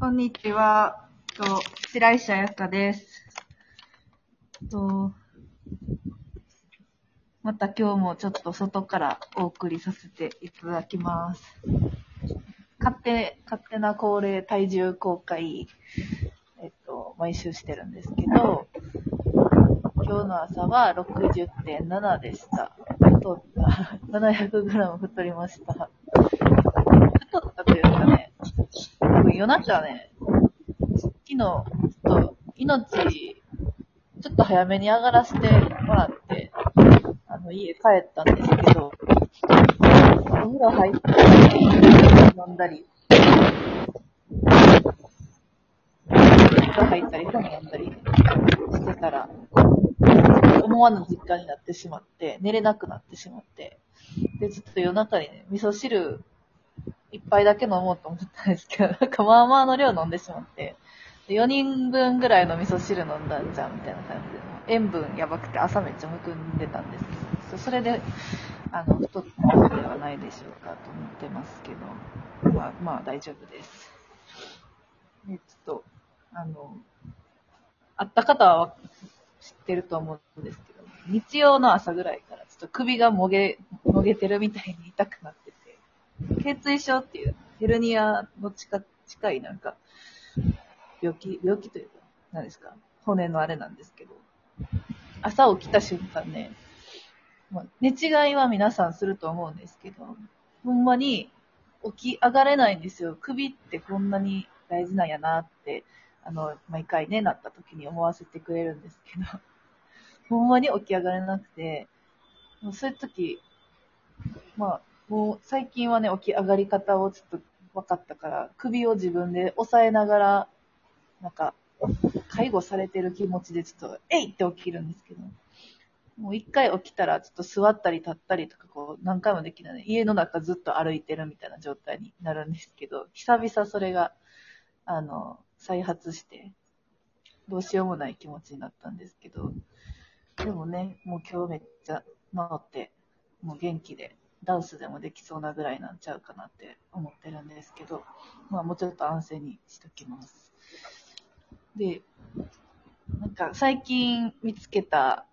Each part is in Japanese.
こんにちは。と白石彩香です。とまた今日もちょっと外からお送りさせていただきます。勝手、勝手な恒例体重公開、えっと、毎週してるんですけど、今日の朝は60.7でした。太った。700g 太りました。太ったというかね、夜中ね、昨日、ちょっと、命、ちょっと早めに上がらせてもらって、あの、家帰ったんですけど、お風呂入って、飲んだり、お風呂入ったり、本飲んだりしてたら、思わぬ実家になってしまって、寝れなくなってしまって、で、ちょっと夜中にね、味噌汁、一杯だけ飲もうと思ったんですけど、なんかまあまあの量飲んでしまって、4人分ぐらいの味噌汁飲んだんじゃんみたいな感じで、塩分やばくて朝めっちゃむくんでたんですけど、それで、あの、太ったのではないでしょうかと思ってますけど、まあまあ大丈夫です。で、ちょっと、あの、会った方は知ってると思うんですけど、日曜の朝ぐらいからちょっと首がもげ、もげてるみたいに痛くなってて、頸椎症っていうヘルニアの近近いなんか、病気、病気というか、何ですか、骨のあれなんですけど、朝起きた瞬間ね、まあ寝違いは皆さんすると思うんですけど、ほんまに起き上がれないんですよ。首ってこんなに大事なんやなって、あの、毎回ね、なった時に思わせてくれるんですけど、ほんまに起き上がれなくて、もうそういう時、まあ、もう最近はね、起き上がり方をちょっと分かったから、首を自分で押さえながら、なんか、介護されてる気持ちでちょっと、えいって起きるんですけど、もう一回起きたらちょっと座ったり立ったりとかこう何回もできない、家の中ずっと歩いてるみたいな状態になるんですけど、久々それが、あの、再発して、どうしようもない気持ちになったんですけど、でもね、もう今日めっちゃ治って、もう元気で、ダンスでもできそうなぐらいなんちゃうかなって思ってるんですけど、まあもうちょっと安静にしときます。で、なんか最近見つけた、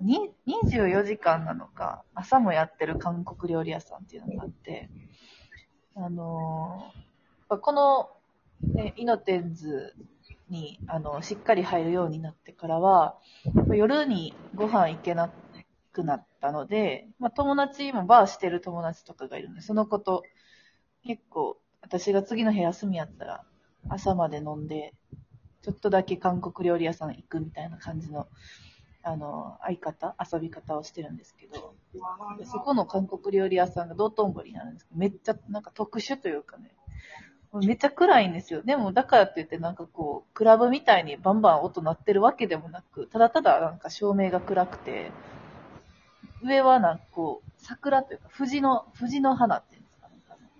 に24時間なのか、朝もやってる韓国料理屋さんっていうのがあって、あのーこの、ね、イノテンズに、あの、しっかり入るようになってからは、夜にご飯行けなくなったので、まあ友達もバーしてる友達とかがいるんで、その子と結構、私が次の日休みやったら朝まで飲んで、ちょっとだけ韓国料理屋さん行くみたいな感じの、あの、相方、遊び方をしてるんですけど、そこの韓国料理屋さんが道頓堀になるんですけど、めっちゃなんか特殊というかね、めっちゃ暗いんですよ。でも、だからって言ってなんかこう、クラブみたいにバンバン音鳴ってるわけでもなく、ただただなんか照明が暗くて、上はなんかこう、桜というか、藤の、藤の花っていうんですか、なんかね、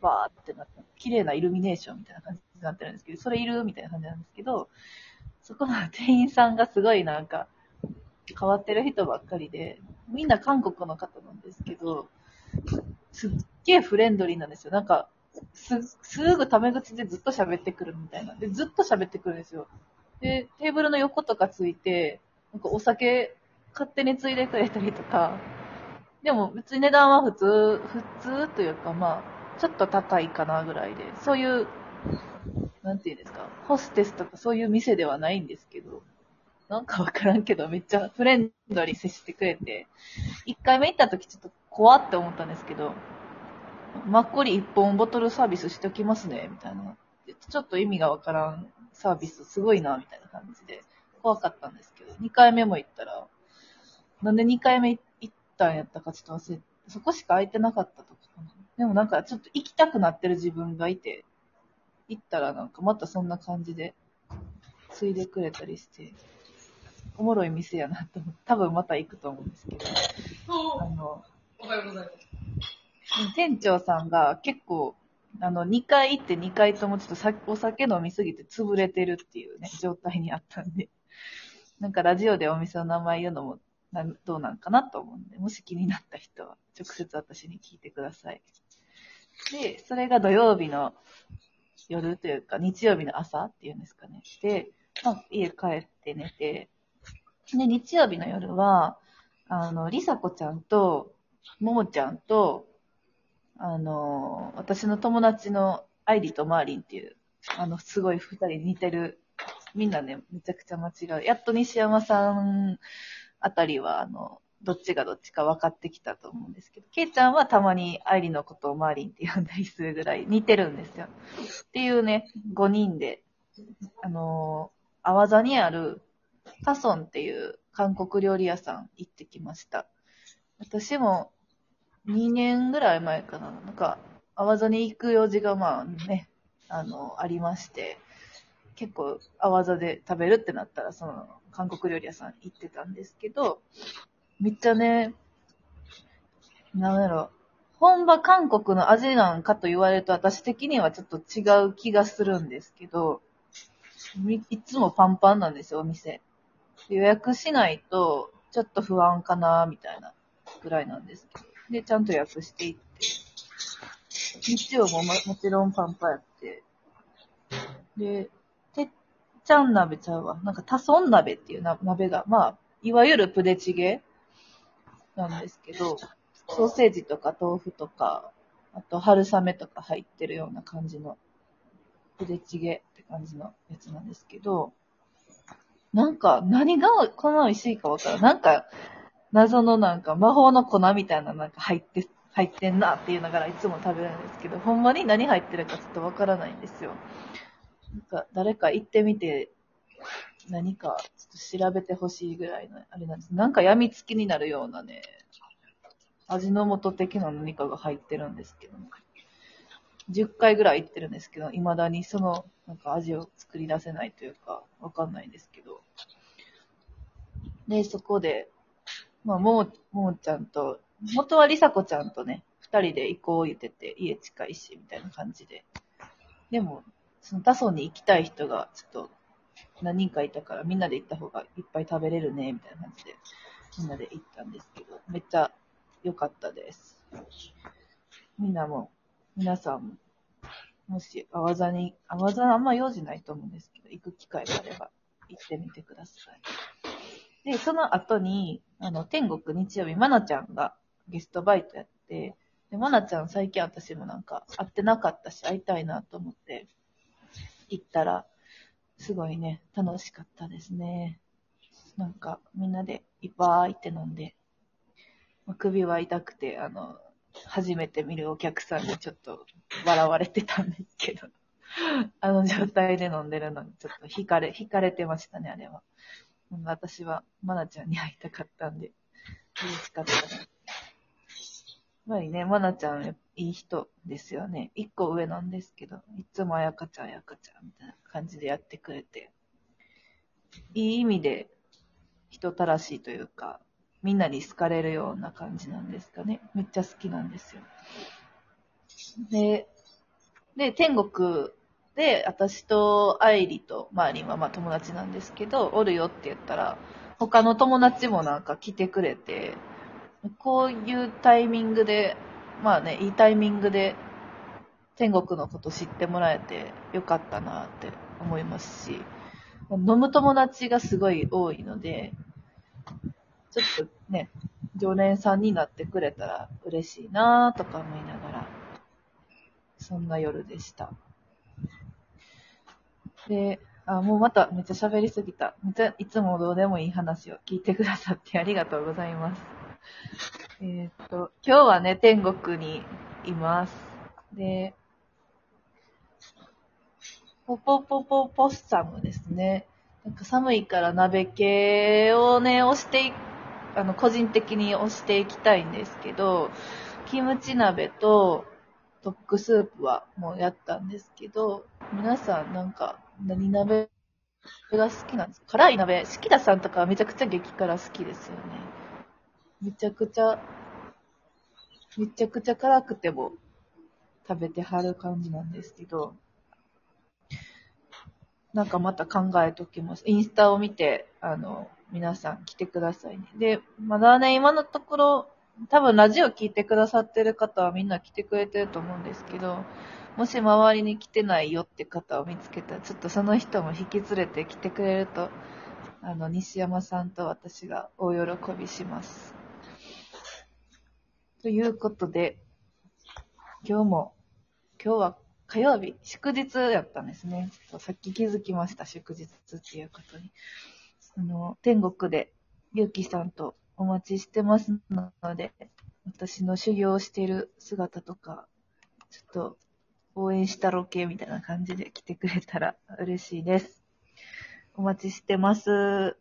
バーってなって、綺麗なイルミネーションみたいな感じになってるんですけど、それいるみたいな感じなんですけど、そこの店員さんがすごいなんか、変わってる人ばっかりで、みんな韓国の方なんですけど、すっげえフレンドリーなんですよ。なんか、す、すぐタメ口でずっと喋ってくるみたいな。で、ずっと喋ってくるんですよ。で、テーブルの横とかついて、なんかお酒勝手についでくれたりとか、でも別に値段は普通、普通というかまあ、ちょっと高いかなぐらいで、そういう、なんていうんですか、ホステスとかそういう店ではないんですけど、なんかわからんけど、めっちゃフレンドリー接してくれて、一回目行った時ちょっと怖って思ったんですけど、マッコリ一本ボトルサービスしときますね、みたいな。ちょっと意味がわからんサービスすごいな、みたいな感じで、怖かったんですけど、二回目も行ったら、なんで二回目行ったんやったかちょっと忘れ、そこしか空いてなかったとかかな。でもなんかちょっと行きたくなってる自分がいて、行ったらなんかまたそんな感じで、ついでくれたりして、おもろい店やなと思って、多分また行くと思うんですけど、あの、おはようございます。店長さんが結構、あの、2回行って2回ともちょっとさお酒飲みすぎて潰れてるっていうね、状態にあったんで、なんかラジオでお店の名前言うのもなどうなんかなと思うんで、もし気になった人は直接私に聞いてください。で、それが土曜日の夜というか、日曜日の朝っていうんですかね。で、まあ、家帰って寝て、で、日曜日の夜は、あの、りさこちゃんと、ももちゃんと、あの、私の友達のアイリとマーリンっていう、あの、すごい二人似てる、みんなね、めちゃくちゃ間違う。やっと西山さんあたりは、あの、どっちがどっちか分かってきたと思うんですけど、ケイちゃんはたまにアイリのことをマーリンって呼んだりするぐらい似てるんですよ。っていうね、5人で、あのー、アワザにあるタソンっていう韓国料理屋さん行ってきました。私も2年ぐらい前かな、なんか、アワザに行く用事がまあね、あの、ありまして、結構、アワザで食べるってなったら、その、韓国料理屋さん行ってたんですけど、めっちゃね、なんだろう、本場韓国の味なんかと言われると私的にはちょっと違う気がするんですけど、いつもパンパンなんですよ、お店。予約しないと、ちょっと不安かな、みたいなぐらいなんですけど。で、ちゃんと予約していって。日曜もももちろんパンパンやって。で、てっちゃん鍋ちゃうわ。なんか多村鍋っていうな鍋が、まあ、いわゆるプデチゲなんですけど、ソーセージとか豆腐とか、あと春雨とか入ってるような感じの、プデチゲって感じのやつなんですけど、なんか、何がこの美味しいかわからん。なんか、謎のなんか魔法の粉みたいななんか入って、入ってんなって言いながらいつも食べるんですけど、ほんまに何入ってるかちょっとわからないんですよ。なんか、誰か行ってみて、何かちょっと調べてほしいぐらいの、あれなんです。なんか病みつきになるようなね、味の素的な何かが入ってるんですけど、ね、10回ぐらい行ってるんですけど、未だにその、なんか味を作り出せないというか、わかんないんですけど。で、そこで、まあ、もも、もちゃんと、元はりさこちゃんとね、二人で行こう言ってて、家近いし、みたいな感じで。でも、その他村に行きたい人が、ちょっと、何人かいたから、みんなで行った方がいっぱい食べれるね、みたいな感じで、みんなで行ったんですけど、めっちゃ良かったです。みんなも、皆さんも、もし、あわざに、あわざあんま用事ないと思うんですけど、行く機会があれば、行ってみてください。で、その後に、あの、天国日曜日、まなちゃんがゲストバイトやって、で、まなちゃん最近私もなんか会ってなかったし、会いたいなと思って、行ったら、すごいね、楽しかったですね。なんか、みんなでいっぱいって飲んで、首は痛くて、あの、初めて見るお客さんにちょっと笑われてたんですけど、あの状態で飲んでるのにちょっと惹かれ、惹かれてましたね、あれは。私は、まなちゃんに会いたかったんで、嬉しかったです。やっぱりね、まなちゃん、いい人ですよね。一個上なんですけど、いつもあやかちゃん、あやかちゃんみたいな感じでやってくれて、いい意味で人たらしいというか、みんなに好かれるような感じなんですかね。めっちゃ好きなんですよ。で、で、天国で、私と愛理とマーリンはまあ友達なんですけど、おるよって言ったら、他の友達もなんか来てくれて、こういうタイミングで、まあね、いいタイミングで天国のこと知ってもらえてよかったなって思いますし、飲む友達がすごい多いので、ちょっとね、常連さんになってくれたら嬉しいなとか思いながら、そんな夜でした。で、あ、もうまためっちゃ喋りすぎた。めっちゃいつもどうでもいい話を聞いてくださってありがとうございます。え、っと、今日はね、天国にいます。で、ポポポポポッサムですね。なんか寒いから鍋系をね、押してあの、個人的に推していきたいんですけど、キムチ鍋とドッグスープはもうやったんですけど、皆さんなんか何鍋が好きなんですか？辛い鍋、四季田さんとかはめちゃくちゃ激辛好きですよね。めちゃくちゃ、めちゃくちゃ辛くても食べてはる感じなんですけど、なんかまた考えときます。インスタを見て、あの、皆さん来てくださいね。で、まだね、今のところ、多分ラジオ聞いてくださってる方はみんな来てくれてると思うんですけど、もし周りに来てないよって方を見つけたら、ちょっとその人も引き連れて来てくれると、あの、西山さんと私が大喜びします。ということで、今日も、今日は火曜日、祝日やったんですね。そうさっき気づきました、祝日っていうことに。あの、天国で、ゆうきさんとお待ちしてますので、私の修行している姿とか、ちょっと応援したろけみたいな感じで来てくれたら嬉しいです。お待ちしてます。